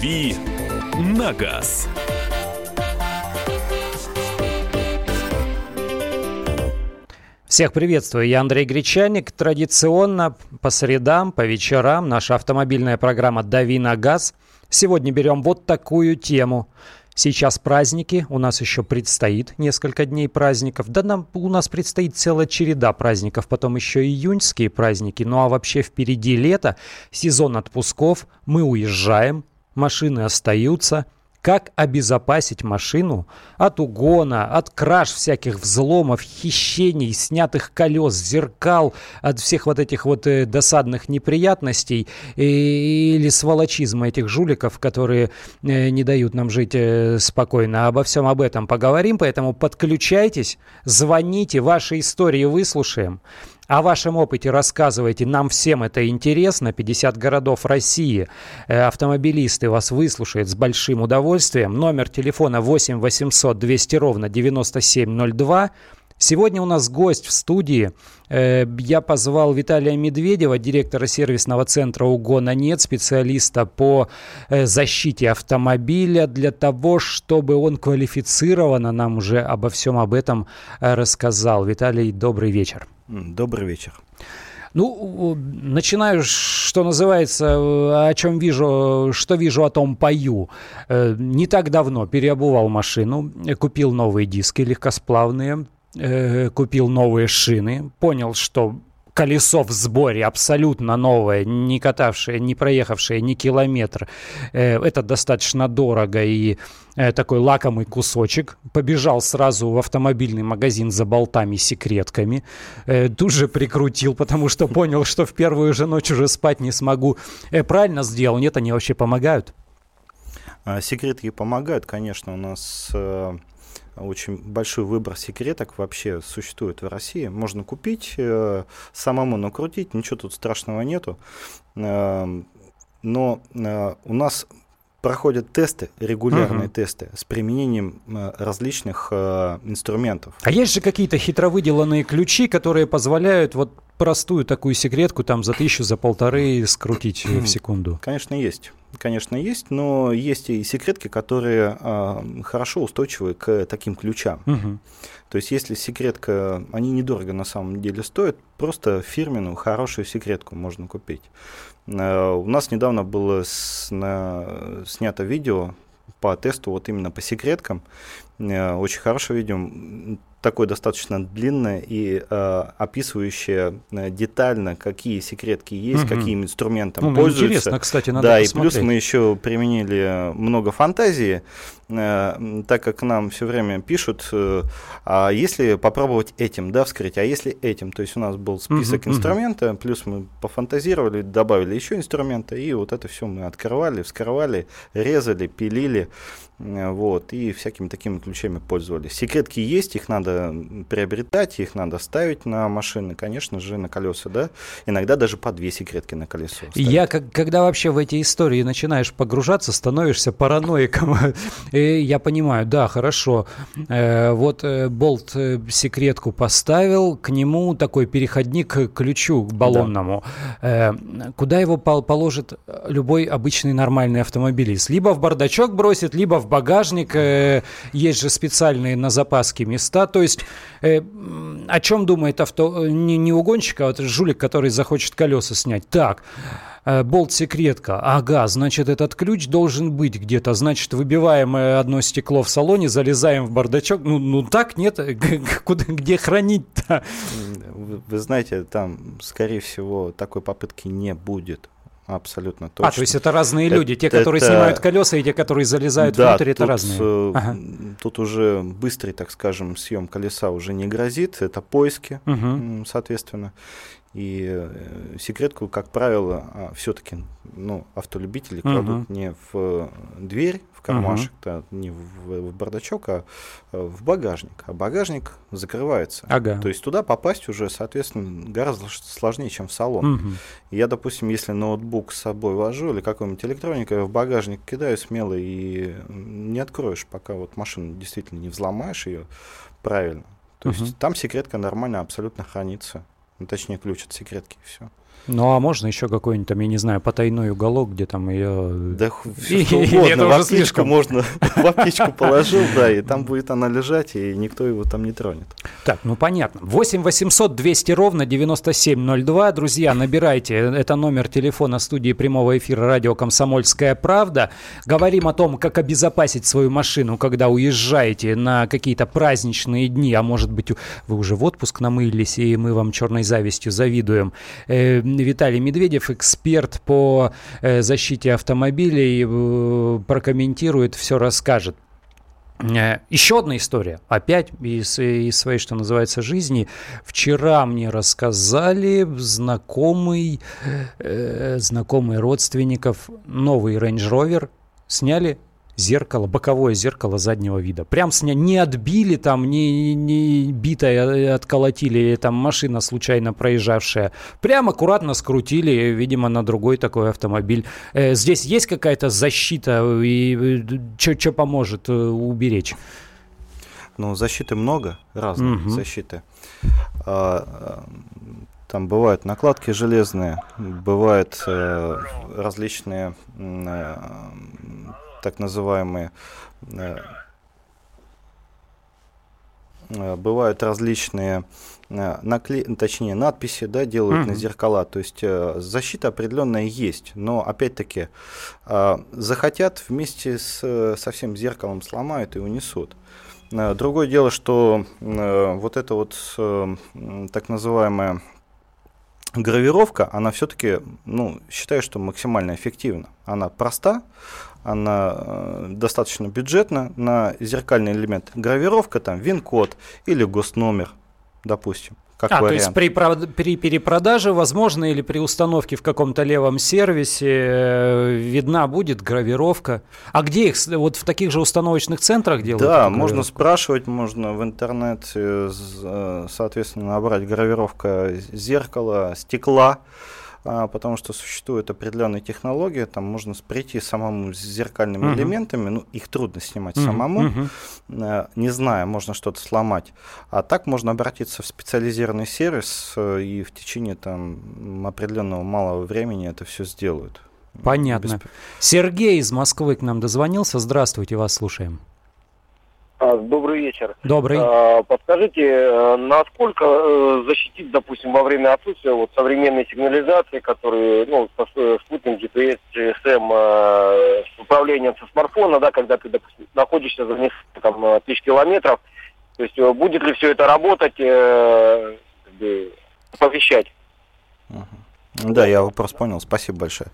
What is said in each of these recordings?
«Дави на газ». Всех приветствую, я Андрей Гречаник. Традиционно по средам, по вечерам наша автомобильная программа «Дави на газ». Сегодня берем вот такую тему. Сейчас праздники, у нас еще предстоит несколько дней праздников. Да нам, у нас предстоит целая череда праздников, потом еще июньские праздники. Ну а вообще впереди лето, сезон отпусков, мы уезжаем, машины остаются – как обезопасить машину от угона, от краж всяких взломов, хищений, снятых колес, зеркал, от всех вот этих вот э, досадных неприятностей э, или сволочизма этих жуликов, которые э, не дают нам жить спокойно. Обо всем об этом поговорим, поэтому подключайтесь, звоните, ваши истории выслушаем. О вашем опыте рассказывайте. Нам всем это интересно. 50 городов России. Э, автомобилисты вас выслушают с большим удовольствием. Номер телефона 8 800 200 ровно 9702. Сегодня у нас гость в студии. Э, я позвал Виталия Медведева, директора сервисного центра «Угона нет», специалиста по э, защите автомобиля, для того, чтобы он квалифицированно нам уже обо всем об этом рассказал. Виталий, добрый вечер. Добрый вечер. Ну, начинаю, что называется, о чем вижу, что вижу, о том пою. Э, не так давно переобувал машину, купил новые диски легкосплавные, э, купил новые шины, понял, что колесо в сборе абсолютно новое, не катавшее, не проехавшее ни километр. Э, это достаточно дорого и э, такой лакомый кусочек. Побежал сразу в автомобильный магазин за болтами, секретками. Э, тут же прикрутил, потому что понял, что в первую же ночь уже спать не смогу. Правильно сделал? Нет, они вообще помогают? А, секретки помогают, конечно. У нас очень большой выбор секреток вообще существует в России. Можно купить, э, самому накрутить, ничего тут страшного нету. Э, но э, у нас проходят тесты, регулярные угу. тесты с применением различных инструментов. А есть же какие-то хитро выделанные ключи, которые позволяют вот простую такую секретку там за тысячу, за полторы скрутить в секунду? Конечно, есть. Конечно, есть, но есть и секретки, которые э, хорошо устойчивы к таким ключам. Угу. То есть, если секретка, они недорого на самом деле стоят, просто фирменную хорошую секретку можно купить. Э, у нас недавно было с, на, снято видео по тесту вот именно по секреткам. Э, очень хорошее видео такое достаточно длинное и э, описывающее э, детально, какие секретки есть, угу. какими инструментами ну, пользуются. Интересно, кстати, надо Да, посмотреть. и плюс мы еще применили много фантазии, э, так как нам все время пишут, э, а если попробовать этим, да, вскрыть, а если этим, то есть у нас был список угу, инструмента, угу. плюс мы пофантазировали, добавили еще инструмента, и вот это все мы открывали, вскрывали, резали, пилили, вот, и всякими такими ключами пользовались. Секретки есть, их надо приобретать, их надо ставить на машины, конечно же, на колеса, да, иногда даже по две секретки на колесо. Ставить. Я, как, когда вообще в эти истории начинаешь погружаться, становишься параноиком. И я понимаю, да, хорошо, э, вот э, болт секретку поставил, к нему такой переходник к ключу, к баллонному. Да. Куда его положит любой обычный нормальный автомобилист? Либо в бардачок бросит, либо в багажник, э, есть же специальные на запаске места. То есть э, о чем думает авто, не, не угонщик, а вот жулик, который захочет колеса снять. Так, э, болт-секретка. Ага, значит, этот ключ должен быть где-то. Значит, выбиваем э, одно стекло в салоне, залезаем в бардачок. Ну, ну так нет, куда, где хранить-то? Вы, вы знаете, там, скорее всего, такой попытки не будет. Абсолютно точно. А, то есть это разные это, люди. Те, которые это... снимают колеса, и те, которые залезают да, внутрь, это разные. Э, ага. Тут уже быстрый, так скажем, съем колеса уже не грозит. Это поиски, угу. соответственно. И э, секретку, как правило, а, все-таки ну, автолюбители кладут uh-huh. не в дверь, в кармашек, uh-huh. да, не в, в бардачок, а э, в багажник. А багажник закрывается. Ага. То есть туда попасть уже, соответственно, гораздо сложнее, чем в салон. Uh-huh. Я, допустим, если ноутбук с собой вожу или какую-нибудь электронику, я в багажник кидаю смело и не откроешь, пока вот машину действительно не взломаешь ее правильно. То uh-huh. есть там секретка нормально абсолютно хранится. Ну, точнее, ключ от секретки, все. Ну, а можно еще какой-нибудь там, я не знаю, потайной уголок, где там ее... Да все что угодно, в аптечку можно, в аптечку положил, да, и там будет она лежать, и никто его там не тронет. Так, ну понятно. 8 800 200 ровно 9702. Друзья, набирайте. Это номер телефона студии прямого эфира радио «Комсомольская правда». Говорим о том, как обезопасить свою машину, когда уезжаете на какие-то праздничные дни, а может быть, вы уже в отпуск намылились, и мы вам черной завистью завидуем. Виталий Медведев, эксперт по э, защите автомобилей, э, прокомментирует, все расскажет. Э, Еще одна история, опять из, из своей, что называется, жизни. Вчера мне рассказали знакомый, э, знакомый родственников новый Range Rover сняли зеркало, боковое зеркало заднего вида. Прям с не отбили там, не, не битое отколотили, или там машина случайно проезжавшая. Прям аккуратно скрутили, видимо, на другой такой автомобиль. Э, здесь есть какая-то защита, и что поможет э, уберечь? Ну, защиты много, разные угу. защиты. А, там бывают накладки железные, бывают э, различные э, так называемые э, э, бывают различные э, накле... точнее надписи, да, делают mm-hmm. на зеркала. То есть защита определенная есть, но опять-таки захотят вместе с со всем зеркалом сломают и унесут. Другое дело, что вот это вот так называемая гравировка, она все-таки, ну, считаю, что максимально эффективна. Она проста, она э, достаточно бюджетна на зеркальный элемент. Гравировка там ВИН-код или госномер, допустим. Как а, вариант. то есть при, при перепродаже, возможно, или при установке в каком-то левом сервисе э, видна будет гравировка. А где их? Вот в таких же установочных центрах делают? Да, можно спрашивать, можно в интернете, э, соответственно, набрать гравировка зеркала, стекла. А, потому что существует определенная технология, там можно прийти самому с зеркальными uh-huh. элементами, ну, их трудно снимать uh-huh. самому, uh-huh. не зная, можно что-то сломать. А так можно обратиться в специализированный сервис, э, и в течение там определенного малого времени это все сделают. Понятно. Без... Сергей из Москвы к нам дозвонился. Здравствуйте, вас слушаем. А, добрый вечер. Добрый. А, подскажите, э, насколько э, защитить, допустим, во время отсутствия вот современной сигнализации, которые, ну, спутник, GPS, GSM, с управлением со смартфона, да, когда ты, допустим, находишься за несколько там, тысяч километров, то есть э, будет ли все это работать, как бы, оповещать? Да, я вопрос понял, спасибо большое.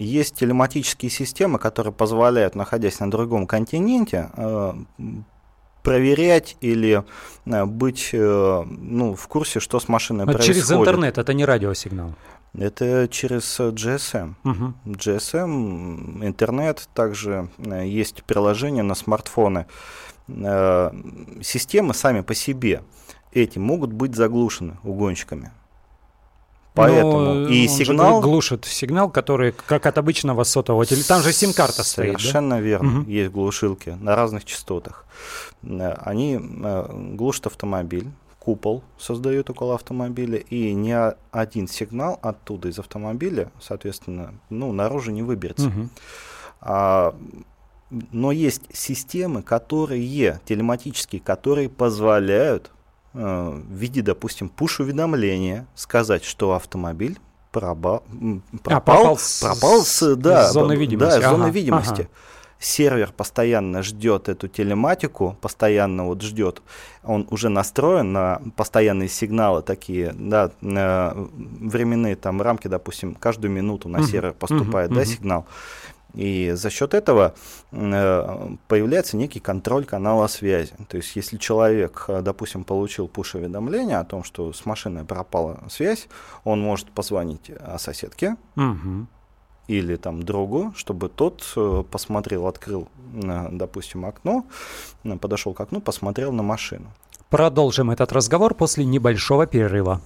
Есть телематические системы, которые позволяют, находясь на другом континенте, э, проверять или э, быть э, ну, в курсе, что с машиной Но происходит. Через интернет, это не радиосигнал. Это через GSM. Угу. GSM, интернет, также есть приложения на смартфоны. Системы сами по себе эти могут быть заглушены угонщиками. Поэтому Но и сигнал глушит сигнал, который как от обычного сотового телефона. Там же сим-карта стоит. Совершенно да? верно. Угу. Есть глушилки на разных частотах. Э, они э, глушат автомобиль, купол создают около автомобиля, и ни один сигнал оттуда из автомобиля, соответственно, ну, наружу не выберется. Угу. А, но есть системы, которые телематические, которые позволяют Э, в виде, допустим, пуш-уведомления сказать, что автомобиль проба... пропал, а, пропал, с, пропал с, да, с зоны видимости. Да, ага, зоны видимости. Ага. Сервер постоянно ждет эту телематику, постоянно вот ждет. Он уже настроен на постоянные сигналы такие, да, временные там рамки, допустим, каждую минуту на сервер поступает, uh-huh, да, uh-huh. сигнал. И за счет этого э, появляется некий контроль канала связи. То есть, если человек, э, допустим, получил пуш-уведомление о том, что с машиной пропала связь, он может позвонить э, соседке угу. или там другу, чтобы тот посмотрел, открыл, допустим, окно, подошел к окну, посмотрел на машину. Продолжим этот разговор после небольшого перерыва.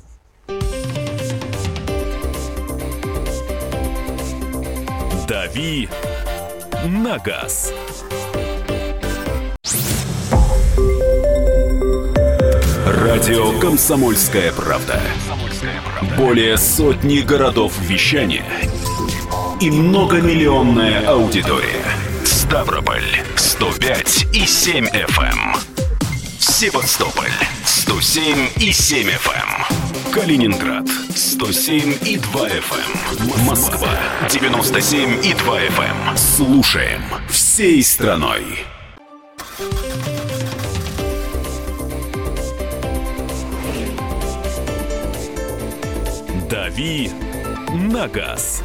«Дави на газ». Радио «Комсомольская правда». Более сотни городов вещания и многомиллионная аудитория. Ставрополь 105 и 7 FM. Эм. Севастополь 107 и 7 FM. Эм. Калининград 107 и 2 FM. Эм. Москва 97 и 2 FM. Слушаем всей страной. «Дави на газ».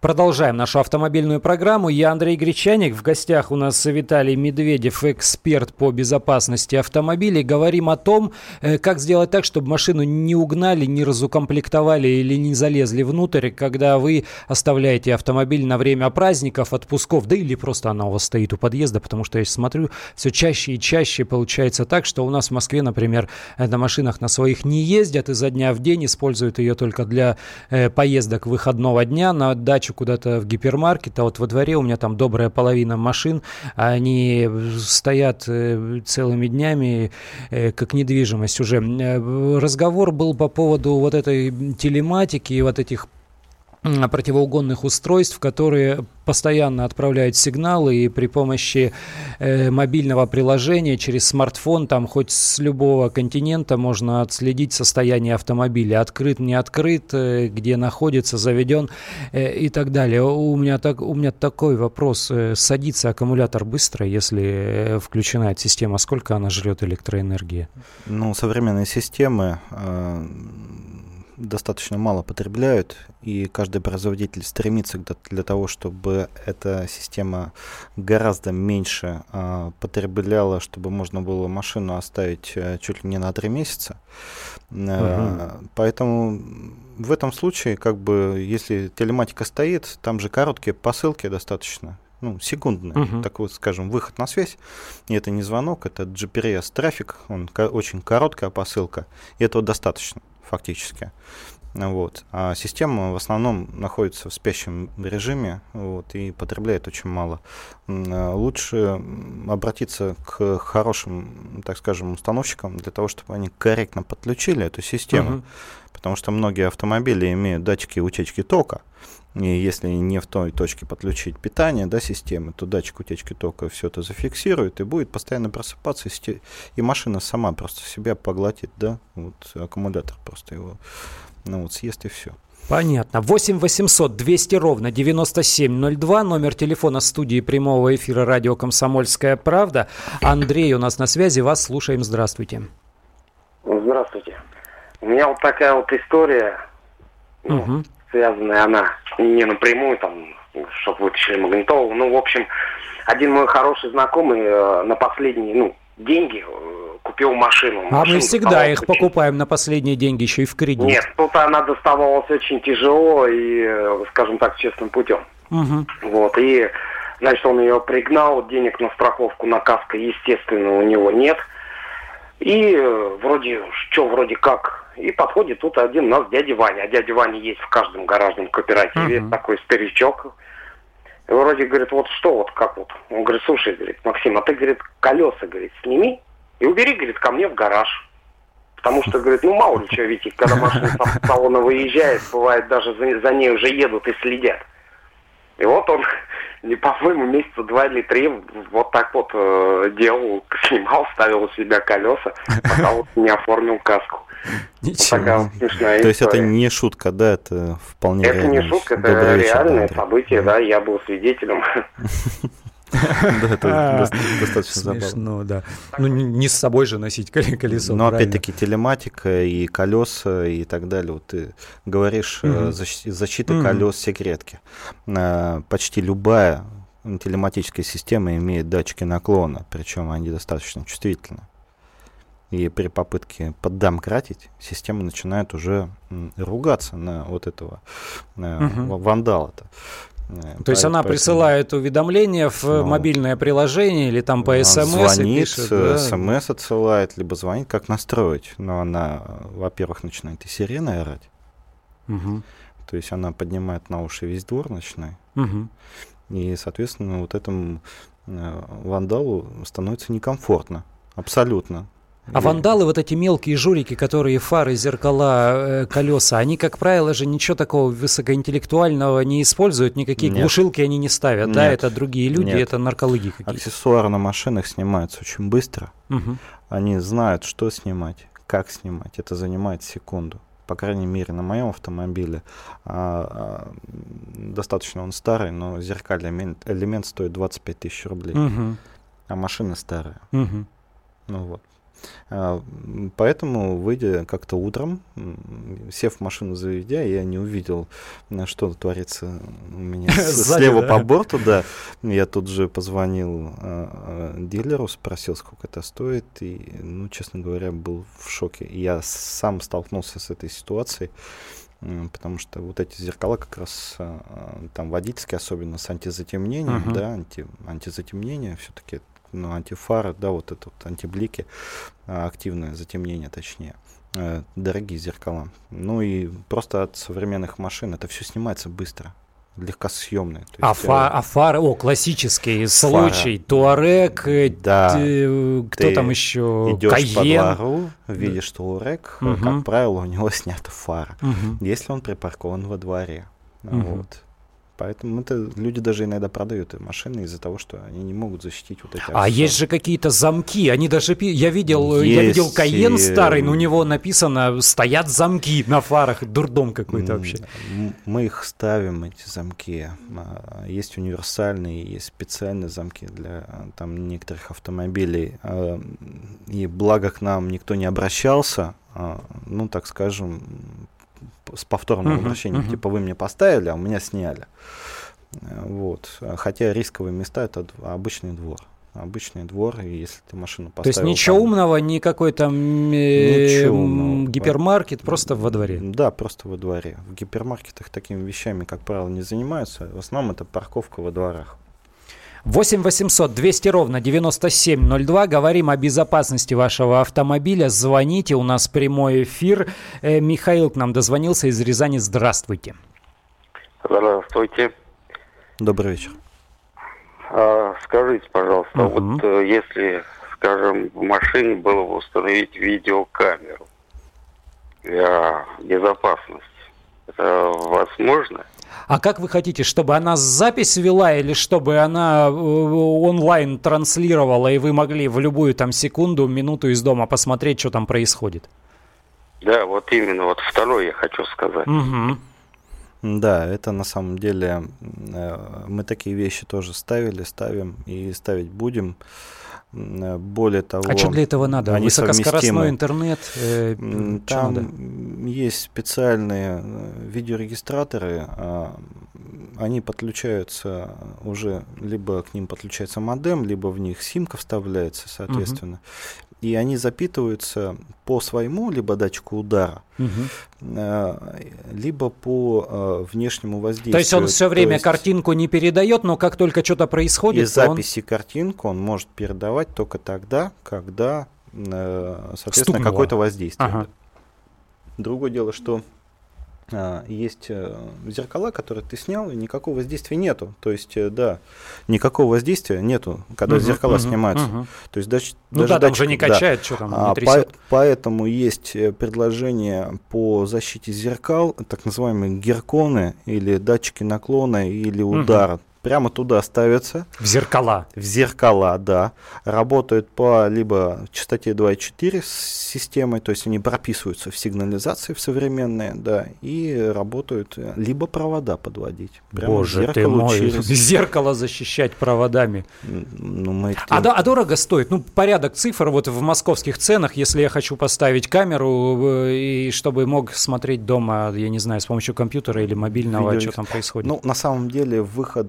Продолжаем нашу автомобильную программу. Я Андрей Гречаник. В гостях у нас Виталий Медведев, эксперт по безопасности автомобилей. Говорим о том, э, как сделать так, чтобы машину не угнали, не разукомплектовали или не залезли внутрь, когда вы оставляете автомобиль на время праздников, отпусков, да или просто она у вас стоит у подъезда, потому что я смотрю, все чаще и чаще получается так, что у нас в Москве, например, на машинах на своих не ездят, изо дня в день используют ее только для э, поездок выходного дня на дачу дачу куда-то в гипермаркет, а вот во дворе у меня там добрая половина машин, они стоят э, целыми днями э, как недвижимость уже. Э, разговор был по поводу вот этой телематики и вот этих противоугонных устройств, которые постоянно отправляют сигналы и при помощи э, мобильного приложения через смартфон, там хоть с любого континента можно отследить состояние автомобиля, открыт, не открыт, э, где находится, заведен э, и так далее. У меня, так, у меня такой вопрос. Э, садится аккумулятор быстро, если э, включена эта система? Сколько она жрет электроэнергии? Ну, современные системы э, достаточно мало потребляют, и каждый производитель стремится для того, чтобы эта система гораздо меньше э, потребляла, чтобы можно было машину оставить э, чуть ли не на 3 месяца. Э, угу. Поэтому в этом случае, как бы, если телематика стоит, там же короткие посылки достаточно ну, секундный, uh-huh. так вот, скажем, выход на связь. И это не звонок, это GPS-трафик, он ко- очень короткая посылка, и этого достаточно фактически. Вот. А система в основном находится в спящем режиме вот, и потребляет очень мало. А лучше обратиться к хорошим, так скажем, установщикам для того, чтобы они корректно подключили эту систему. Uh-huh. Потому что многие автомобили имеют датчики утечки тока. И если не в той точке подключить питание да, системы, то датчик утечки тока все это зафиксирует и будет постоянно просыпаться, и машина сама просто себя поглотит, да, вот аккумулятор просто его ну, вот, съест и все. Понятно. 8 800 200 ровно 9702. Номер телефона студии прямого эфира радио «Комсомольская правда». Андрей у нас на связи. Вас слушаем. Здравствуйте. Здравствуйте. У меня вот такая вот история. Ну, связанная она не напрямую, там, чтобы вытащили магнитолу. Ну, в общем, один мой хороший знакомый э, на последние, ну, деньги э, купил машину. А машину мы всегда их очень... покупаем на последние деньги, еще и в кредит. Нет, тут она доставалась очень тяжело и, э, скажем так, честным путем. Угу. Вот, и, значит, он ее пригнал, денег на страховку, на каско, естественно, у него нет. И вроде, что вроде как и подходит тут один у нас дядя Ваня. А дядя Ваня есть в каждом гаражном кооперативе. Uh-huh. Такой старичок. И вроде говорит, вот что, вот как вот. Он говорит, слушай, говорит, Максим, а ты, говорит, колеса, говорит, сними и убери, говорит, ко мне в гараж. Потому что, говорит, ну мало ли что, ведь когда машина с салона выезжает, бывает даже за, за ней уже едут и следят. И вот он, не по-моему, месяца два или три вот так вот э, делал, снимал, ставил у себя колеса, пока вот не оформил каску. Ничего. То есть это не шутка, да, это вполне Это не шутка, это реальное событие, да, я был свидетелем. Да, это достаточно забавно. да. Ну, не с собой же носить колесо. Но опять-таки телематика и колеса и так далее. Вот ты говоришь э, защита колес секретки. Э, почти любая телематическая система имеет датчики наклона, причем они достаточно чувствительны. И при попытке поддомкратить, система начинает уже ругаться на вот этого угу. вандала-то. Э, То есть она присылает уведомление в ну, мобильное приложение или там по СМС звонит, пишет, да? СМС отсылает, либо звонит, как настроить. Но она, во-первых, начинает и сиреной орать. Угу. То есть она поднимает на уши весь двор ночной. Угу. И, соответственно, вот этому вандалу становится некомфортно. Абсолютно. А вандалы, вот эти мелкие журики, которые фары, зеркала, э, колеса, они, как правило же, ничего такого высокоинтеллектуального не используют, никакие Нет. глушилки они не ставят, Нет. да, это другие люди, Нет. это наркологи какие-то. Аксессуары на машинах снимаются очень быстро. Мгм. Они знают, что снимать, как снимать. Это занимает секунду. По крайней мере, на моем автомобиле а, а, достаточно он старый, но зеркальный элемент, элемент стоит 25 тысяч рублей, Мгм. а машина старая. Мгм. Ну вот. А, Поэтому, выйдя как-то утром, сев в машину заведя, я не увидел, на что творится у меня слева по борту, да. Я тут же позвонил а, а, дилеру, спросил, сколько это стоит, и, ну, честно говоря, был в шоке. Я сам столкнулся с этой ситуацией, потому что вот эти зеркала как раз там водительские, особенно с антизатемнением, Мгм. да, анти, антизатемнение все-таки, ну, антифары, да, вот это вот антиблики, а, активное затемнение, точнее, э, дорогие зеркала. Ну и просто от современных машин это все снимается быстро, легкосъемные. А, есть, фа- э, а фары, о, классический Фара. случай, Туарек, э, Да. т- кто Ты там еще, идешь по Кайен. двору, видишь Туарек, э, Мгм. как правило, у него снята фара, Мгм. если он припаркован во дворе. Мгм. Вот. Поэтому это люди даже иногда продают машины из-за того, что они не могут защитить вот эти А есть же какие-то замки, они даже, я видел, я Есть, видел Кайен и, старый, но у него написано, стоят замки на фарах, дурдом какой-то вообще. Мы их ставим, эти замки. А, Есть универсальные, есть специальные замки для а, там некоторых автомобилей. А, И благо к нам никто не обращался, ну, так скажем, с повторным Мгм, обращением. мгм. Типа вы мне поставили, а у меня сняли. Вот. Хотя рисковые места это обычный двор. Обычный двор, и если ты машину То есть поставил... ничего там- умного, никакой там э, Ничего м, умного. гипермаркет, просто во дворе. Да, просто во дворе. В гипермаркетах такими вещами, как правило, не занимаются. В основном это парковка во дворах. 8 800 200 ровно 9702. Говорим о безопасности вашего автомобиля. Звоните, у нас прямой эфир. Э, Михаил к нам дозвонился из Рязани. Здравствуйте. Здравствуйте. Добрый вечер. А, скажите, пожалуйста, Мгм. вот э, если, скажем, в машине было бы установить видеокамеру для безопасности, это возможно? А как вы хотите, чтобы она запись вела или чтобы она э, онлайн транслировала, и вы могли в любую там секунду, минуту из дома посмотреть, что там происходит? Да, вот именно, вот второе я хочу сказать. Мгм. Да, это на самом деле э, мы такие вещи тоже ставили, ставим и ставить будем. Э, Более того, А что для этого надо? они Высокоскоростной совместимы. интернет? э, Там надо? есть специальные э, видеорегистраторы, а, они подключаются уже, либо к ним подключается модем, либо в них симка вставляется, соответственно. И они запитываются по своему, либо датчику удара, э, либо по э, внешнему воздействию. То есть он все время есть картинку не передает, но как только что-то происходит, Из то он- записи картинку он может передавать только тогда, когда, э, соответственно, Стукнуло. какое-то воздействие. Ага. Другое дело, что есть э, зеркала, которые ты снял, и никакого воздействия нету. То есть, э, да, никакого воздействия нету, когда Мгм, зеркала мгм, снимаются. мгм. То есть даже, Ну даже да, там же датчик- не да. качает, что там, А, не по- поэтому есть э, предложение по защите зеркал, так называемые герконы или датчики наклона или удара. Прямо туда ставятся, В зеркала. в зеркала, да, работают по либо частоте 2,4 с системой, то есть они прописываются в сигнализации в современные, да, и работают, э, либо провода подводить. Прямо Боже ты мой, через- зеркало защищать проводами. Ну, мы А, этим- да- а дорого стоит? Ну, порядок цифр вот в московских ценах, если я хочу поставить камеру, э, и чтобы мог смотреть дома, я не знаю, с помощью компьютера или мобильного, Видео- что там происходит. Ну, на самом деле, выход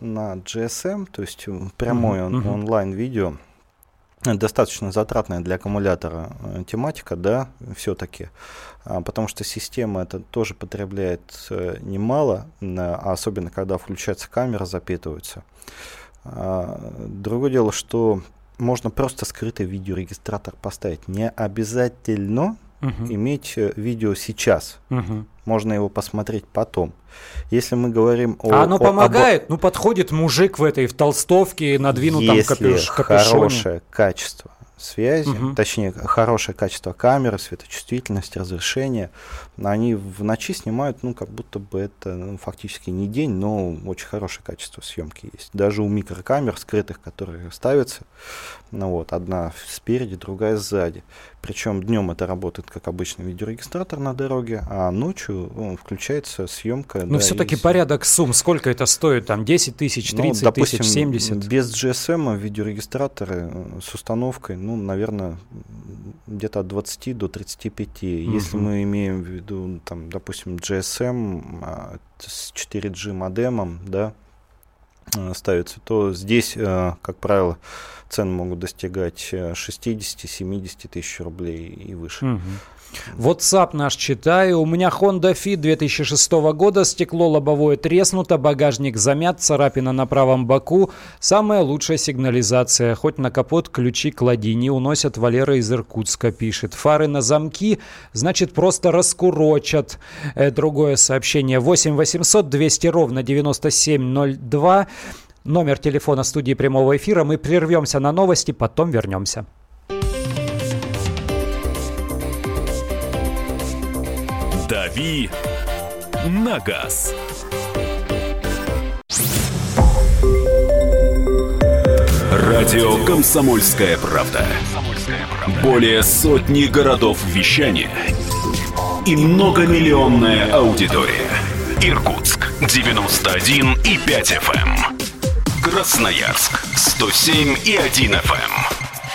на GSM, то есть прямое он- мгм. онлайн-видео, достаточно затратная для аккумулятора э, тематика, да, все-таки, потому что система это тоже потребляет э, немало, а особенно когда включается камера, запитывается. А, Другое дело, что можно просто скрытый видеорегистратор поставить. Не обязательно Мгм, иметь э, видео сейчас. мгм. Можно его посмотреть потом. Если мы говорим о... А оно о- помогает? Ну, подходит мужик в этой, в толстовке, об- надвинутом Если капюш, капюшоне. хорошее качество связи, угу. точнее, хорошее качество камеры, светочувствительность, разрешение, они в ночи снимают, ну, как будто бы это ну, фактически не день, но очень хорошее качество съемки есть. Даже у микрокамер скрытых, которые ставятся, ну вот, одна спереди, другая сзади. Причем днем это работает как обычный видеорегистратор на дороге, а ночью ну, включается съемка. Но да, все-таки из... порядок сумм, сколько это стоит? Там 10 тысяч, 30 ну, допустим, тысяч, 70? Без GSM видеорегистраторы э, с установкой, ну, наверное, где-то от 20 до 35. Угу. Если мы имеем виду, там, допустим, GSM а, с 4G модемом, да, э, ставится, то здесь, э, как правило, цены могут достигать 60-70 тысяч рублей и выше. Угу. WhatsApp наш читаю. У меня Honda Fit 2006 года. Стекло лобовое треснуто, багажник замят, царапина на правом боку. Самая лучшая сигнализация. Хоть на капот ключи клади. Не уносят Валера из Иркутска, пишет. Фары на замки, значит, просто раскурочат. Э, другое сообщение. 8 800 200 ровно 9702. Номер телефона студии прямого эфира. Мы прервемся на новости, потом вернемся. «Дави на газ». Радио «Комсомольская правда». Более сотни городов вещания и многомиллионная аудитория. Иркутск 91 и 5 FM. Красноярск 107 и 1 FM.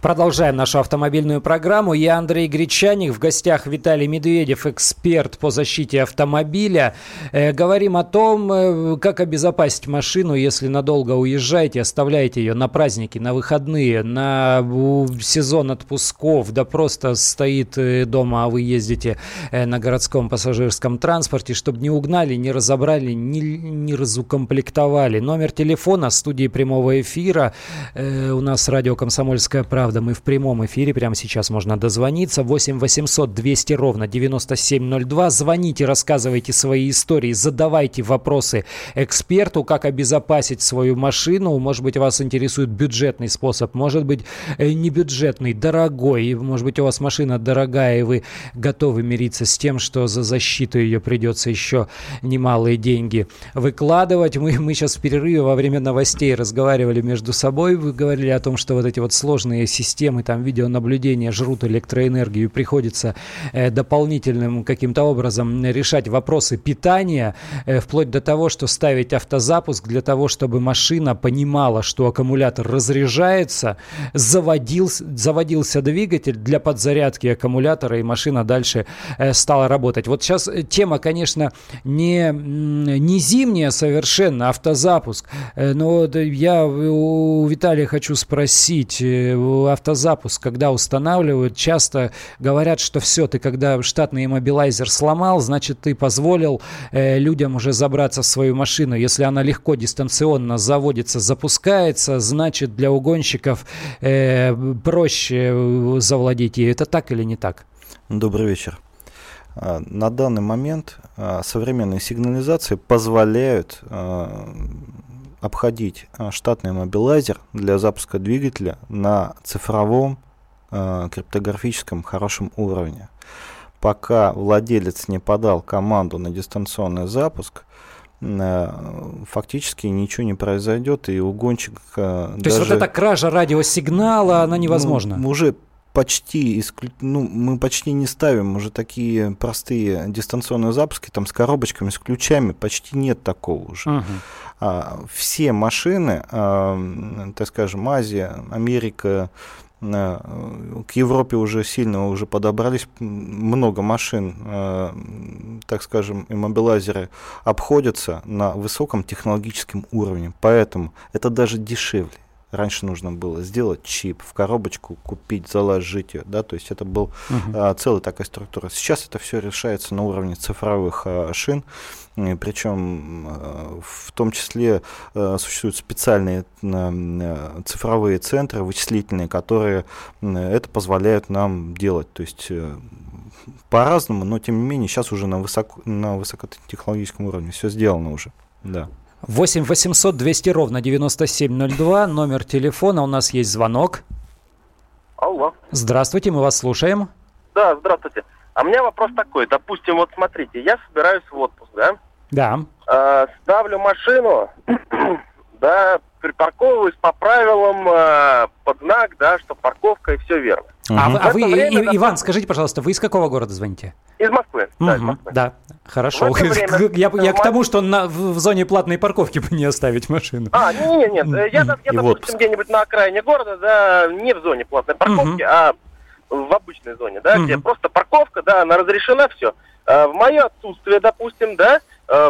Продолжаем нашу автомобильную программу. Я Андрей Гречаник. В гостях Виталий Медведев, эксперт по защите автомобиля. Э, говорим о том, э, как обезопасить машину, если надолго уезжаете, оставляете ее на праздники, на выходные, на сезон отпусков, да просто стоит э, дома, а вы ездите э, на городском пассажирском транспорте, чтобы не угнали, не разобрали, не, не разукомплектовали. Номер телефона студии прямого эфира. Э, у нас радио «Комсомольская правда» правда, мы в прямом эфире, прямо сейчас можно дозвониться. 8 800 200 ровно 9702. Звоните, рассказывайте свои истории, задавайте вопросы эксперту, как обезопасить свою машину. Может быть, вас интересует бюджетный способ, может быть, э, не бюджетный, дорогой. Может быть, у вас машина дорогая, и вы готовы мириться с тем, что за защиту ее придется еще немалые деньги выкладывать. Мы, мы сейчас в перерыве во время новостей разговаривали между собой, вы говорили о том, что вот эти вот сложные системы там видеонаблюдения жрут электроэнергию, и приходится э, дополнительным каким-то образом решать вопросы питания, э, вплоть до того, что ставить автозапуск для того, чтобы машина понимала, что аккумулятор разряжается, заводился, заводился двигатель для подзарядки аккумулятора, и машина дальше э, стала работать. Вот сейчас э, тема, конечно, не, не зимняя совершенно, автозапуск, э, но я у Виталия хочу спросить, э, автозапуск, когда устанавливают, часто говорят, что все, ты когда штатный иммобилайзер сломал, значит, ты позволил э, людям уже забраться в свою машину. Если она легко дистанционно заводится, запускается, значит, для угонщиков э, проще э, завладеть ею. Это так или не так? Добрый вечер. А, на данный момент а, современные сигнализации позволяют а, обходить э, штатный мобилайзер для запуска двигателя на цифровом э, криптографическом хорошем уровне. Пока владелец не подал команду на дистанционный запуск, э, фактически ничего не произойдет, и угонщик... То даже, есть вот эта кража радиосигнала, она невозможна? Ну, уже почти, исклю... ну, мы почти не ставим уже такие простые дистанционные запуски, там с коробочками, с ключами, почти нет такого уже. Uh-huh. А, все машины, а, так скажем, Азия, Америка, а, к Европе уже сильно уже подобрались. Много машин, так скажем, иммобилайзеры обходятся на высоком технологическом уровне, поэтому это даже дешевле Раньше нужно было сделать чип, в коробочку купить, заложить ее, да, то есть это был uh-huh. а, целая такая структура. Сейчас это все решается на уровне цифровых а, шин, причем а, в том числе а, существуют специальные а, цифровые центры вычислительные, которые это позволяют нам делать, то есть э, по-разному, но тем не менее сейчас уже на, высоко, на высокотехнологическом уровне все сделано уже, да. 8 800 200 ровно 9702, номер телефона, у нас есть звонок. Алло. Здравствуйте, мы вас слушаем. Да, здравствуйте. А у меня вопрос такой. Допустим, вот смотрите, я собираюсь в отпуск, да? Да. Э, ставлю машину, да, припарковываюсь по правилам э, под знак, да, что парковка и все верно. А, вы, а вы, время, и, Иван, скажите, пожалуйста, вы из какого города звоните? Из Москвы. Угу, да, из Москвы. да, хорошо. Время, я, я к тому, что на, в зоне платной парковки бы не оставить машину. А, нет, нет, нет. Я, я допустим, где-нибудь на окраине города, да, не в зоне платной парковки, угу. а в обычной зоне, да, угу. где просто парковка, да, она разрешена, все. А в мое отсутствие, допустим, да, а,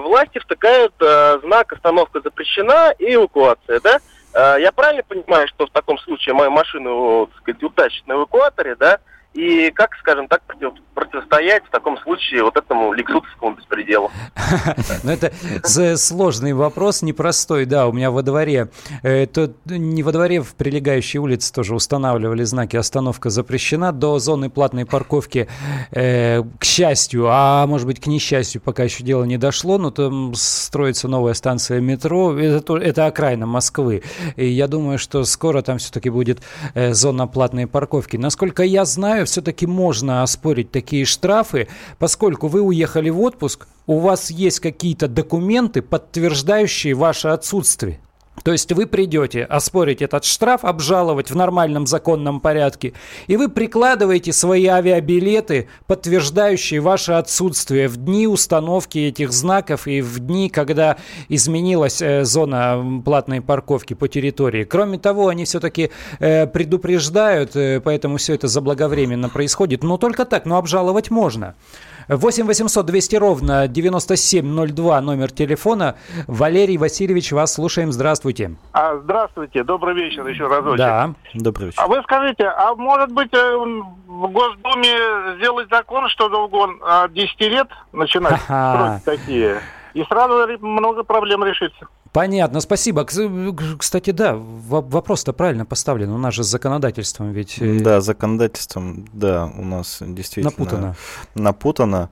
власти втыкают а, знак «Остановка запрещена» и эвакуация, да. А, я правильно понимаю, что в таком случае мою машину, так сказать, утащат на эвакуаторе, да, и как, скажем так, против, противостоять в таком случае вот этому лексутовскому беспределу? Ну, это сложный вопрос, непростой, да. У меня во дворе, это не во дворе, в прилегающей улице тоже устанавливали знаки «Остановка запрещена» до зоны платной парковки, э, к счастью, а может быть, к несчастью, пока еще дело не дошло, но там строится новая станция метро, это, это окраина Москвы. И я думаю, что скоро там все-таки будет э, зона платной парковки. Насколько я знаю, все-таки можно оспорить такие штрафы, поскольку вы уехали в отпуск, у вас есть какие-то документы, подтверждающие ваше отсутствие. То есть вы придете оспорить этот штраф, обжаловать в нормальном законном порядке, и вы прикладываете свои авиабилеты, подтверждающие ваше отсутствие в дни установки этих знаков и в дни, когда изменилась э, зона платной парковки по территории. Кроме того, они все-таки э, предупреждают, э, поэтому все это заблаговременно происходит. Но только так, но обжаловать можно. 8 800 200 ровно 9702 номер телефона. Валерий Васильевич, вас слушаем. Здравствуйте. А, здравствуйте. Добрый вечер еще разочек. Да. Добрый вечер. А вы скажите, а может быть э, в Госдуме сделать закон, что должен от 10 лет начинать строить такие? И сразу много проблем решится. Понятно, спасибо. Кстати, да, вопрос-то правильно поставлен. У нас же с законодательством ведь... Э, да, законодательством, да, у нас действительно... Напутано. Напутано.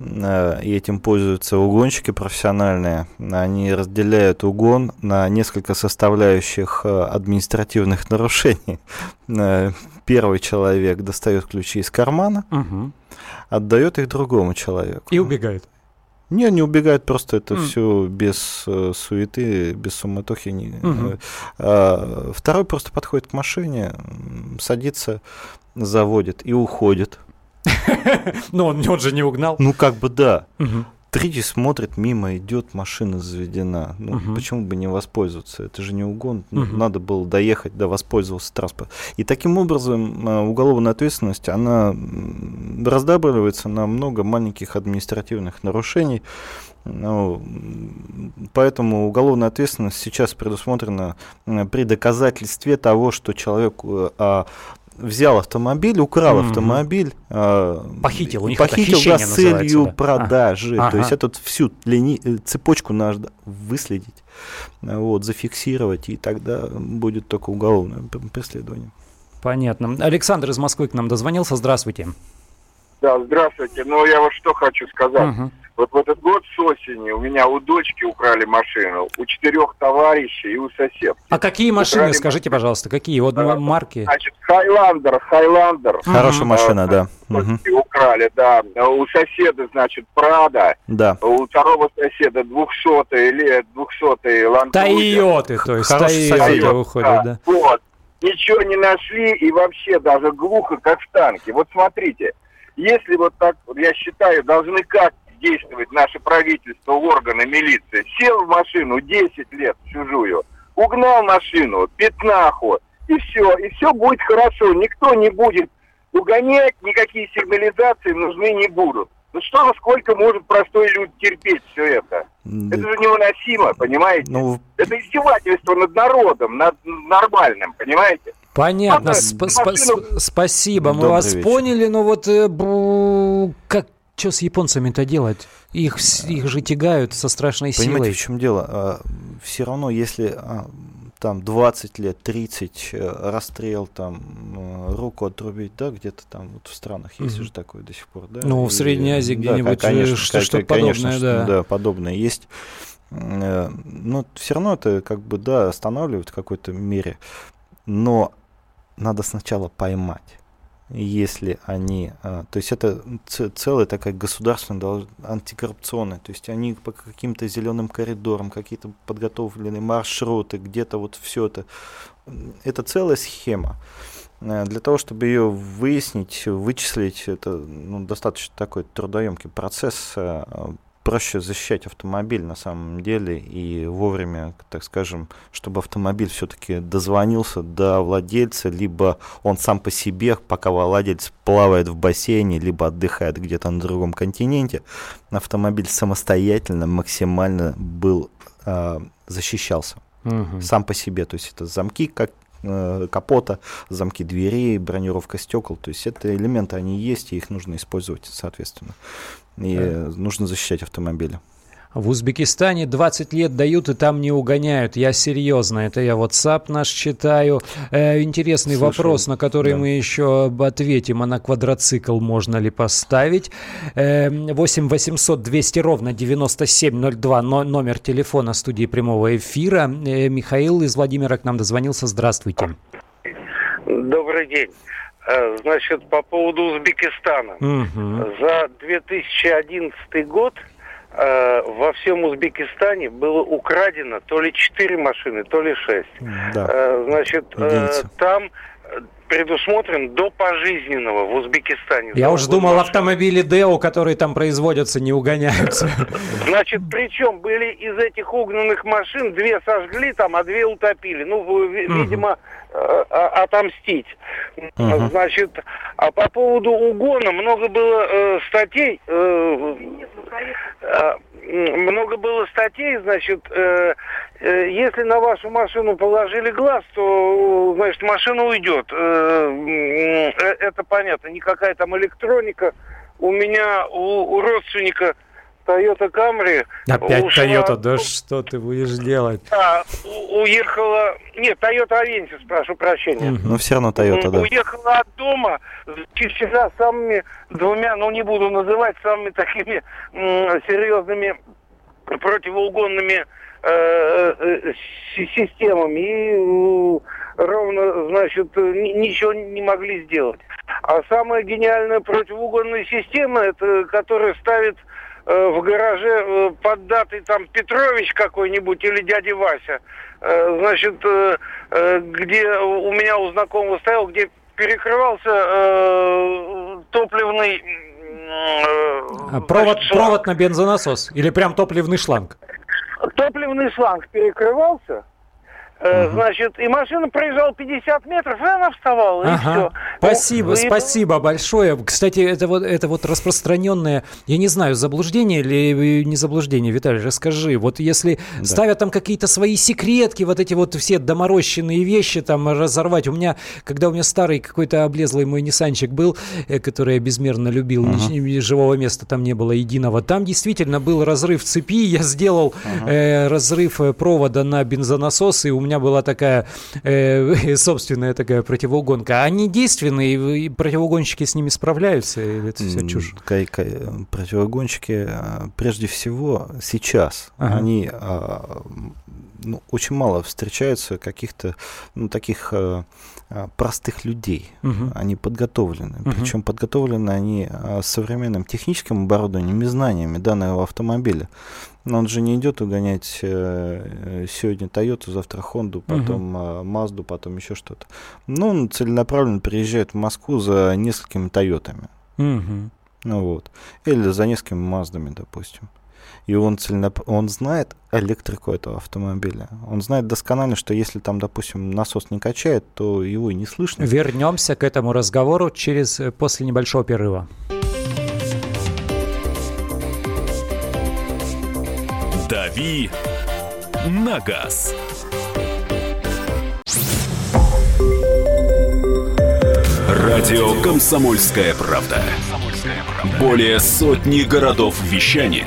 Э, и этим пользуются угонщики профессиональные. Они разделяют угон на несколько составляющих э, административных нарушений. Первый человек достает ключи из кармана, угу. отдает их другому человеку. И убегает. Не, не убегают, просто это mm. все без э, суеты, без суматохи. Не, mm-hmm. а, второй просто подходит к машине, садится, заводит и уходит. Ну, он же не угнал. Ну, как бы да. Третий смотрит, мимо идет, машина заведена. Ну, угу. почему бы не воспользоваться? Это же не угон. Угу. Надо было доехать, да воспользоваться транспортом. И таким образом а, уголовная ответственность, она раздабривается на много маленьких административных нарушений. Ну, поэтому уголовная ответственность сейчас предусмотрена при доказательстве того, что человек э, а, взял автомобиль, украл mm-hmm. автомобиль, э, похитил, у них похитил да, с целью да. продажи. Ага. То есть эту всю лини... Э, цепочку надо выследить, вот, зафиксировать, и тогда будет только уголовное преследование. Понятно. Александр из Москвы к нам дозвонился. Здравствуйте. Да, здравствуйте. Ну, я вот что хочу сказать. Угу. Вот в этот год с осени у меня у дочки украли машину, у четырех товарищей и у соседки. А какие машины, украли скажите, пожалуйста, какие? Вот а, марки? Значит, Хайландер, Хайландер. Хорошая машина, да. Угу. Украли, да. У соседа, значит, Прадо. Да. У второго соседа двухсотый или двухсотый Land Тойоты, то есть Тойоты уходят, да. Вот. Ничего не нашли и вообще даже глухо, как в танке. Вот смотрите, если вот так, я считаю, должны как действовать наше правительство, органы, милиция. Сел в машину 10 лет чужую, угнал машину, пятнаху, и все, и все будет хорошо. Никто не будет угонять, никакие сигнализации нужны не будут. Ну что, сколько может простой люд терпеть все это? Это же невыносимо, понимаете? Ну... Это издевательство над народом, над нормальным, понимаете? Понятно, Сп машину... спасибо, мы Добрый вас вечер. поняли, но вот э, как что с японцами-то делать? Их, их же тягают со страшной Понимаете, силой. в чем дело? А, Все равно, если а, там 20 лет, 30 э, расстрел, там э, руку отрубить, да, где-то там вот в странах есть mm-hmm. уже такое до сих пор, да. Ну, в Средней Азии да, где-нибудь конечно, что, что подобное, конечно, да. да, подобное есть. Но все равно это как бы, да, останавливает в какой-то мере. Но надо сначала поймать если они, а, то есть это целая такая государственная, антикоррупционная, то есть они по каким-то зеленым коридорам, какие-то подготовленные маршруты, где-то вот все это, это целая схема. Э, для того, чтобы ее выяснить, вычислить, это ну, достаточно такой трудоемкий процесс, э, проще защищать автомобиль на самом деле и вовремя, так скажем, чтобы автомобиль все-таки дозвонился до владельца, либо он сам по себе, пока владелец плавает в бассейне, либо отдыхает где-то на другом континенте, автомобиль самостоятельно максимально был э, защищался угу. сам по себе, то есть это замки как капота, замки дверей, бронировка стекол. То есть это элементы, они есть, и их нужно использовать соответственно и да. нужно защищать автомобили. В Узбекистане 20 лет дают и там не угоняют. Я серьезно, это я WhatsApp наш читаю. Э, интересный Слушаю, вопрос, на который да. мы еще ответим. А на квадроцикл можно ли поставить? Э, 8 800 200 ровно 9702 но, номер телефона студии прямого эфира. Э, Михаил из Владимира к нам дозвонился. Здравствуйте. Добрый день. Э, значит, по поводу Узбекистана. Угу. За 2011 год э, во всем Узбекистане было украдено то ли 4 машины, то ли 6. Да. Э, значит, э, там предусмотрен до пожизненного в Узбекистане. Я уже думал, машин. автомобили Део, которые там производятся, не угоняются. Значит, причем были из этих угнанных машин две сожгли там, а две утопили. Ну, видимо, э, отомстить. Значит, а по поводу угона много было э, статей. Э, много было статей, значит, э, э, если на вашу машину положили глаз, то, значит, машина уйдет. Э, э, это понятно, никакая там электроника. У меня, у, у родственника Toyota Camry. Опять ушла... Toyota, да что ты будешь делать? Да, уехала... Нет, Toyota Avensis, прошу прощения. Но все равно Toyota, да. Уехала от дома, всегда самыми двумя, ну не буду называть, самыми такими серьезными противоугонными э, э, системами. И э, ровно, значит, ничего не могли сделать. А самая гениальная противоугонная система, это которая ставит Э, в гараже э, под датой там Петрович какой-нибудь или дядя Вася, э, значит, где у меня у знакомого стоял, где перекрывался топливный а провод, провод на бензонасос или прям топливный шланг? Топливный шланг перекрывался, Угу. Значит, и машина проезжала 50 метров, и она вставала, ага. и все. Спасибо, ну, спасибо большое. Кстати, это вот, это вот распространенное, я не знаю, заблуждение или не заблуждение, Виталий, расскажи. Вот если да. ставят там какие-то свои секретки, вот эти вот все доморощенные вещи там разорвать. У меня, когда у меня старый какой-то облезлый мой Ниссанчик был, э, который я безмерно любил, ага. ни, живого места там не было единого, там действительно был разрыв цепи, я сделал ага. э, разрыв э, провода на бензонасос, и у меня меня была такая э, собственная такая противоугонка. Они действенные, и противоугонщики с ними справляются, или это все чушь? Противоугонщики, а, прежде всего, сейчас, ага. они а, ну, очень мало встречаются каких-то ну, таких э, простых людей. Угу. Они подготовлены. Угу. Причем подготовлены они современным техническим оборудованием и знаниями данного автомобиля. Но он же не идет угонять э, сегодня Toyota, завтра Honda, потом uh Mazda, потом еще что-то. Ну, он целенаправленно приезжает в Москву за несколькими Тойотами. uh Ну вот. Или за несколькими Маздами, допустим. И он, целенап... он знает электрику этого автомобиля. Он знает досконально, что если там, допустим, насос не качает, то его и не слышно. Вернемся к этому разговору через э, после небольшого перерыва. «Дави на газ». Радио «Комсомольская правда». Более сотни городов вещания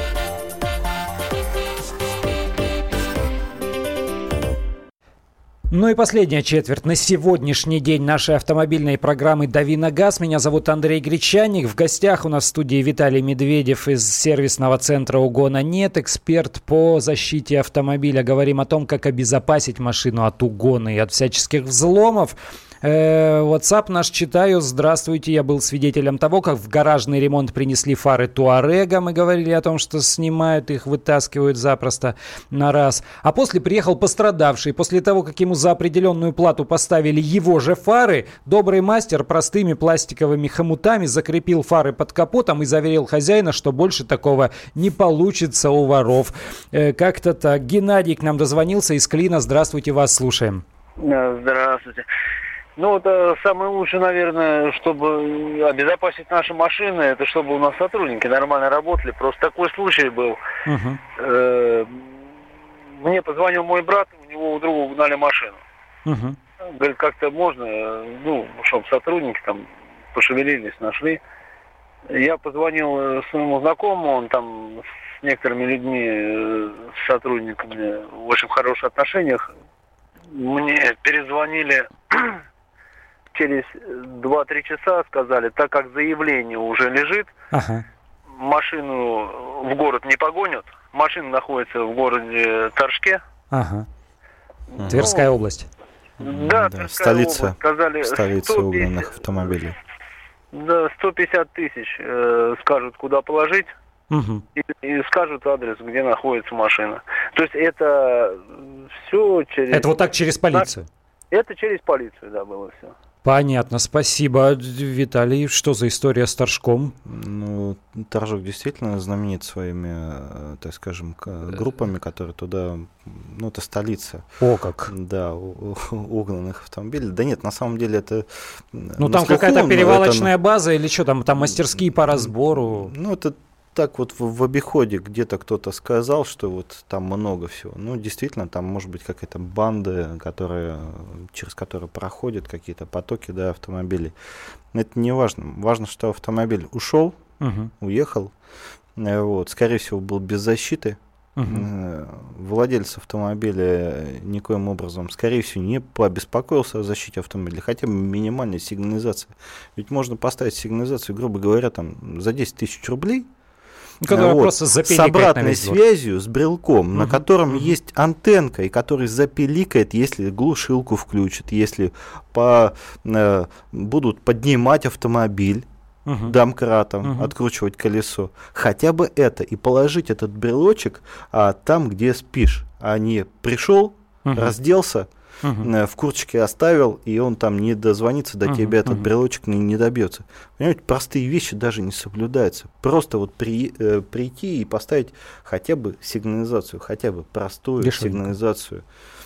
Ну и последняя четверть на сегодняшний день нашей автомобильной программы «Дави на газ». Меня зовут Андрей Гречаник. В гостях у нас в студии Виталий Медведев из сервисного центра «Угона нет», эксперт по защите автомобиля. Говорим о том, как обезопасить машину от угона и от всяческих взломов. Э, WhatsApp наш читаю. Здравствуйте, я был свидетелем того, как в гаражный ремонт принесли фары Туарега. Мы говорили о том, что снимают их, вытаскивают запросто на раз. А после приехал пострадавший. После того, как ему за определенную плату поставили его же фары, добрый мастер простыми пластиковыми хомутами закрепил фары под капотом и заверил хозяина, что больше такого не получится у воров. Э, как-то так. Геннадий к нам дозвонился из Клина. Здравствуйте, вас слушаем. Здравствуйте. Ну, это самое лучшее, наверное, чтобы обезопасить наши машины, это чтобы у нас сотрудники нормально работали. Просто такой случай был. Uh-huh. Мне позвонил мой брат, у него у друга угнали машину. Uh-huh. Говорит, как-то можно, ну, чтобы сотрудники там пошевелились, нашли. Я позвонил своему знакомому, он там с некоторыми людьми, э, с сотрудниками в очень хороших отношениях. Мне перезвонили через 2-3 часа сказали, так как заявление уже лежит, ага. машину в город не погонят. Машина находится в городе Торжке. Ага. Ну, Тверская область. Да, да столица, область. Сказали, столица 150, угнанных автомобилей. Да, 150 тысяч э, скажут, куда положить. Угу. И, и скажут адрес, где находится машина. То есть это все через... Это вот так через полицию? Это через полицию, да, было все. Понятно, спасибо. Виталий, что за история с Торжком? Ну, Торжок действительно знаменит своими, э, так скажем, группами, которые туда, ну, это столица. О, как. Да, угнанных автомобилей. Да нет, на самом деле это... Ну, там какая-то перевалочная это... база или что там, там мастерские по разбору? Ну, это так вот в, в обиходе где-то кто-то сказал, что вот там много всего. Ну, действительно, там может быть какая-то банда, которая, через которую проходят какие-то потоки да, автомобилей. Это не важно. Важно, что автомобиль ушел, угу. уехал. Э, вот, скорее всего, был без защиты. Угу. Владелец автомобиля никоим образом, скорее всего, не побеспокоился о защите автомобиля, хотя бы минимальная сигнализация. Ведь можно поставить сигнализацию, грубо говоря, там за 10 тысяч рублей – Которая вот, просто с обратной связью, с брелком, угу. на котором угу. есть антенка, и который запеликает, если глушилку включит, если по, э, будут поднимать автомобиль угу. домкратом, угу. откручивать колесо. Хотя бы это, и положить этот брелочек а, там, где спишь, а не пришел, угу. разделся, uh в курточке оставил, и он там не дозвонится до uh тебя, этот uh брелочек не, не добьется. Понимаете, простые вещи даже не соблюдаются. Просто вот при, э, прийти и поставить хотя бы сигнализацию, хотя бы простую Дешевенько. сигнализацию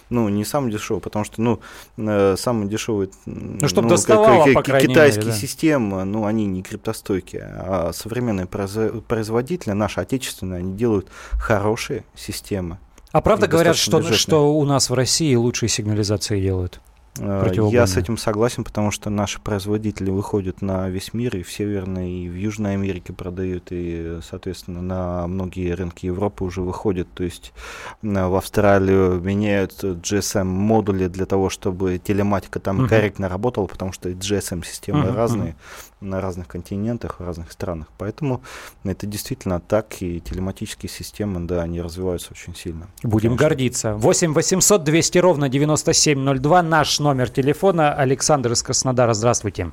ну, не самый дешевый, потому что, ну, э, самый дешевый, ну, чтобы ну, доставало, как, по крайней китайские мере, да. системы, ну, они не криптостойкие, а современные производители, наши отечественные, они делают хорошие системы. А правда говорят, что, что у нас в России лучшие сигнализации делают? Я с этим согласен, потому что наши производители выходят на весь мир, и в Северной, и в Южной Америке продают, и, соответственно, на многие рынки Европы уже выходят. То есть в Австралию меняют GSM-модули для того, чтобы телематика там uh-huh. корректно работала, потому что GSM-системы uh-huh, разные. Uh-huh на разных континентах, в разных странах. Поэтому это действительно так, и телематические системы, да, они развиваются очень сильно. Будем Конечно. гордиться. 8 800 200 ровно 9702, наш номер телефона. Александр из Краснодара, здравствуйте.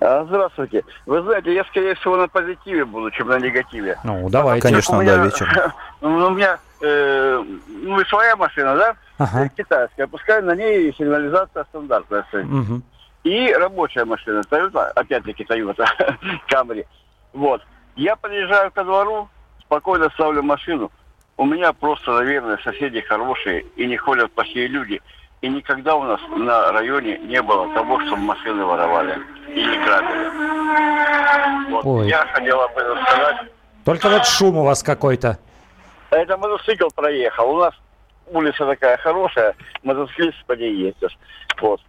А, здравствуйте. Вы знаете, я, скорее всего, на позитиве буду, чем на негативе. Ну, давайте. Конечно, меня, да, вечер. Ну, у меня э, ну, своя машина, да? Ага. Китайская. Пускай на ней сигнализация стандартная стоит. Мгм. И рабочая машина Toyota, опять-таки Toyota Camry. Вот. Я подъезжаю ко двору, спокойно ставлю машину. У меня просто, наверное, соседи хорошие и не ходят плохие люди. И никогда у нас на районе не было того, чтобы машины воровали и не грабили. Вот. Ой. Я хотела бы сказать, Только вот шум у вас какой-то. это мотоцикл проехал. У нас улица такая хорошая, мотоциклист по ней ездишь. Вот.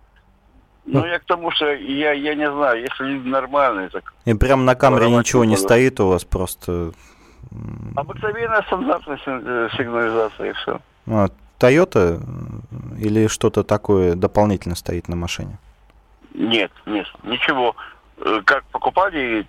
Ну, я к тому, что я, я не знаю, если люди нормальные, так И прям на камере ничего не стоит у вас, просто обыкновенная стандартная сиг- сигнализация и все. а, Toyota или что-то такое дополнительно стоит на машине? Нет, нет, ничего. Э, Как покупали,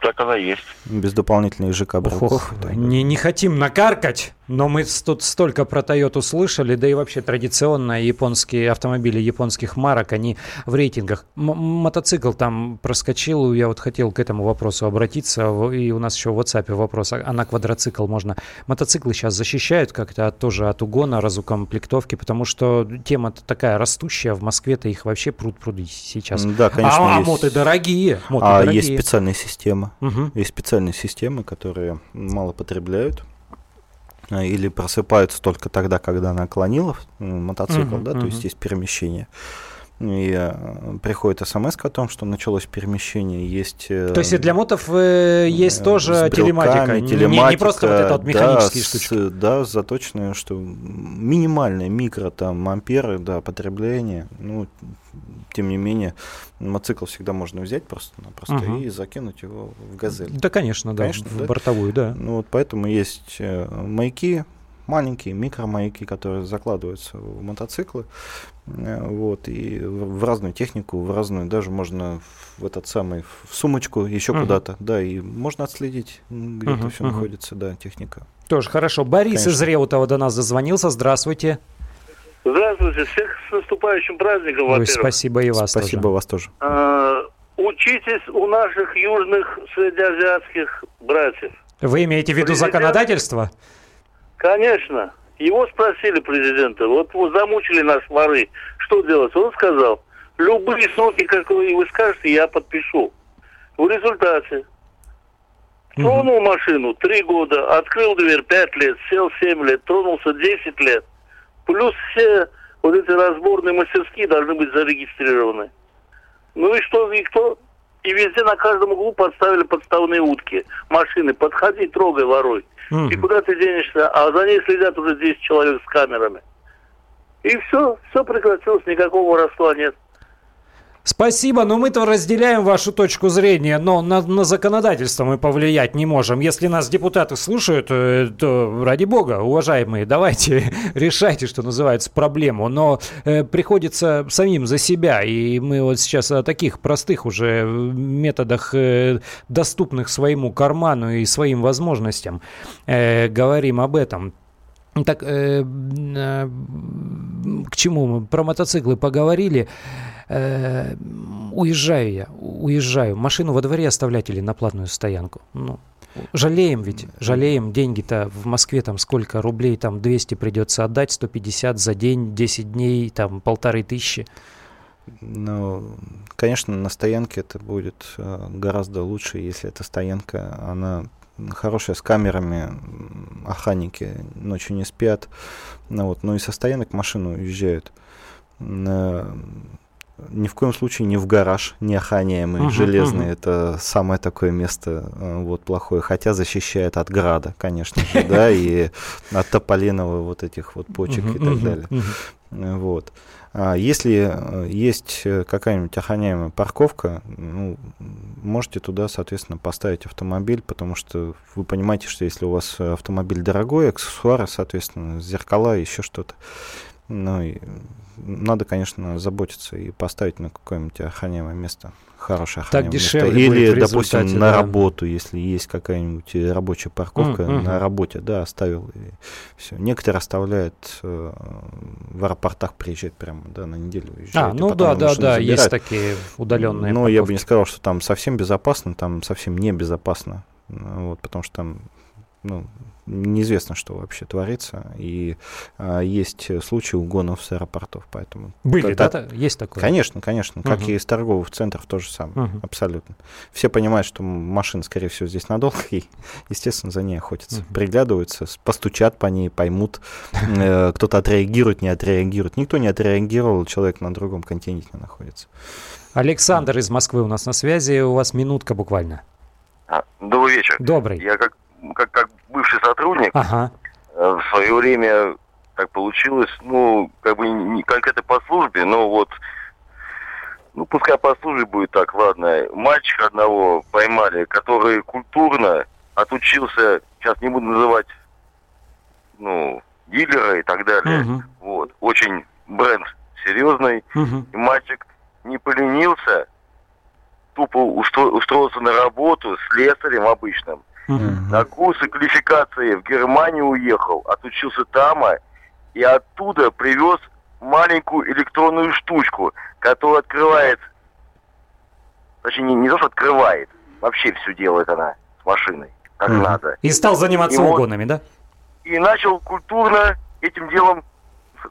так она есть. Без дополнительных ЖК брелков? не, не хотим накаркать, но мы тут столько про Toyota слышали, да и вообще традиционно японские автомобили японских марок, они в рейтингах. М- мотоцикл там проскочил, я вот хотел к этому вопросу обратиться, и у нас еще в WhatsApp вопрос, а а на квадроцикл можно? Мотоциклы сейчас защищают как-то от- тоже от угона, разукомплектовки, потому что тема такая растущая, в Москве-то их вообще пруд-пруд сейчас. Да, конечно, А, а есть. моты дорогие, моты а дорогие. есть специальная система. Мгм. Есть специальные системы, которые мало потребляют а, или просыпаются только тогда, когда наклонила м, мотоцикл, Мгм, да, то мгм. есть есть перемещение. И э, приходит смс о том, что началось перемещение, есть... э, То есть и для мотов э, есть тоже телематика, брелками, не- не, не просто вот это вот телематика, механические да, штучки. с- да, заточенные, что минимальные микро там амперы, да, потребление. Ну, тем не менее, мотоцикл всегда можно взять просто-напросто Мгм. и закинуть его в газель. Да, конечно, да, Конечно, в да. бортовую, да. Ну вот поэтому есть маяки, маленькие микромаяки, которые закладываются в мотоциклы. Э, Вот, и в разную технику, в разную, даже можно в этот самый, в сумочку, еще Мгм. куда-то, да, и можно отследить, где это Мгм, все мгм. находится, да, техника. Тоже хорошо. Борис из. Реутова до нас дозвонился. Здравствуйте. Здравствуйте, всех с наступающим праздником, Ой, во-первых. спасибо и вас Спасибо тоже. вас тоже. А, учитесь у наших южных среднеазиатских братьев. Вы имеете в виду Президент- законодательство? Конечно. Его спросили президента, вот, вот замучили нас воры, что делать? Он сказал, любые сроки, как вы, вы скажете, я подпишу. В результате тронул машину три года, открыл дверь пять лет, сел семь лет, тронулся 10 лет. Плюс все вот эти разборные мастерские должны быть зарегистрированы. Ну и что, и кто? И везде на каждом углу подставили подставные утки. Машины, подходи, трогай, воруй. И куда ты денешься? А за ней следят уже 10 человек с камерами. И все, все прекратилось, никакого воровства нет. Спасибо, но мы-то разделяем вашу точку зрения, но на, на законодательство мы повлиять не можем. Если нас депутаты слушают, э, то ради бога, уважаемые, давайте решайте, что называется, проблему. Но э, приходится самим за себя, и мы вот сейчас о таких простых уже методах, э, доступных своему карману и своим возможностям, э, говорим об этом. Так, э, э, к чему мы? Про мотоциклы поговорили. Э, уезжаю я, уезжаю. Машину во дворе оставлять или на платную стоянку? Ну, жалеем ведь, жалеем. Деньги-то в Москве там сколько рублей, там 200 придется отдать, 150 за день, 10 дней, там полторы тысячи. Ну, конечно, на стоянке это будет э, гораздо лучше, если эта стоянка, она хорошая, с камерами, охранники ночью не спят. Ну, вот. ну и со стоянок машины уезжают. Ни в коем случае не в гараж, не охраняемый, Мгм, железный. мгм. Это самое такое место э, вот плохое. Хотя защищает от града, конечно же, да, и от тополиного вот этих вот почек и так далее. Э, Вот. А Если э, есть какая-нибудь охраняемая парковка, ну, можете туда, соответственно, поставить автомобиль, потому что вы понимаете, что если у вас автомобиль дорогой, аксессуары, соответственно, зеркала, еще что-то, ну, и надо, конечно, заботиться и поставить на какое-нибудь охраняемое место, хорошее охраняемое дешевле место. будет Или, в допустим, результате, на да. работу, если есть какая-нибудь э, рабочая парковка, мгм. на работе, да, оставил и все. Некоторые оставляют э, в аэропортах приезжать прямо, да, на неделю уезжают. А, ну да, да, да, есть забирают. такие удаленные. Но я бы не парковки. сказал, что там совсем безопасно, там совсем небезопасно. Ну, Вот, потому что там ну, неизвестно, что вообще творится. И а, есть случаи угонов с аэропортов, поэтому... Были, это, да? Есть такое? Конечно, конечно. Угу. Как и из торговых центров тоже самое. Угу. Абсолютно. Все понимают, что машина, скорее всего, здесь надолго, и, естественно, за ней охотятся. Угу. Приглядываются, постучат по ней, поймут. Э, кто-то отреагирует, не отреагирует. Никто не отреагировал, человек на другом континенте находится. Александр из Москвы у нас на связи. У вас минутка буквально. А, добрый вечер. Добрый. Я как, как, как бывший сотрудник ага. Э, в свое время так получилось, ну, как бы не конкретно по службе, но вот, ну, пускай по службе будет так, ладно. Мальчика одного поймали, который культурно отучился, сейчас не буду называть, ну, дилера и так далее. Угу. Вот, очень бренд серьезный. Угу. И мальчик не поленился, тупо устроился на работу с слесарем обычным. Mm-hmm. На курсы квалификации в Германию уехал, отучился там, а, и оттуда привез маленькую электронную штучку, которая открывает, точнее, не, не то, что открывает, вообще все делает она с машиной, как mm-hmm. надо. И стал заниматься и угонами, вот, да? И начал культурно этим делом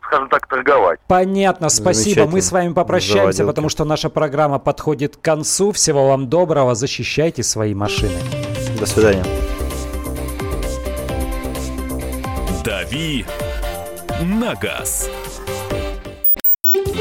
скажем так, торговать. Понятно, спасибо. Мы с вами попрощаемся, Заводилки. потому что наша программа подходит к концу. Всего вам доброго, защищайте свои машины. До свидания. «Дави на газ».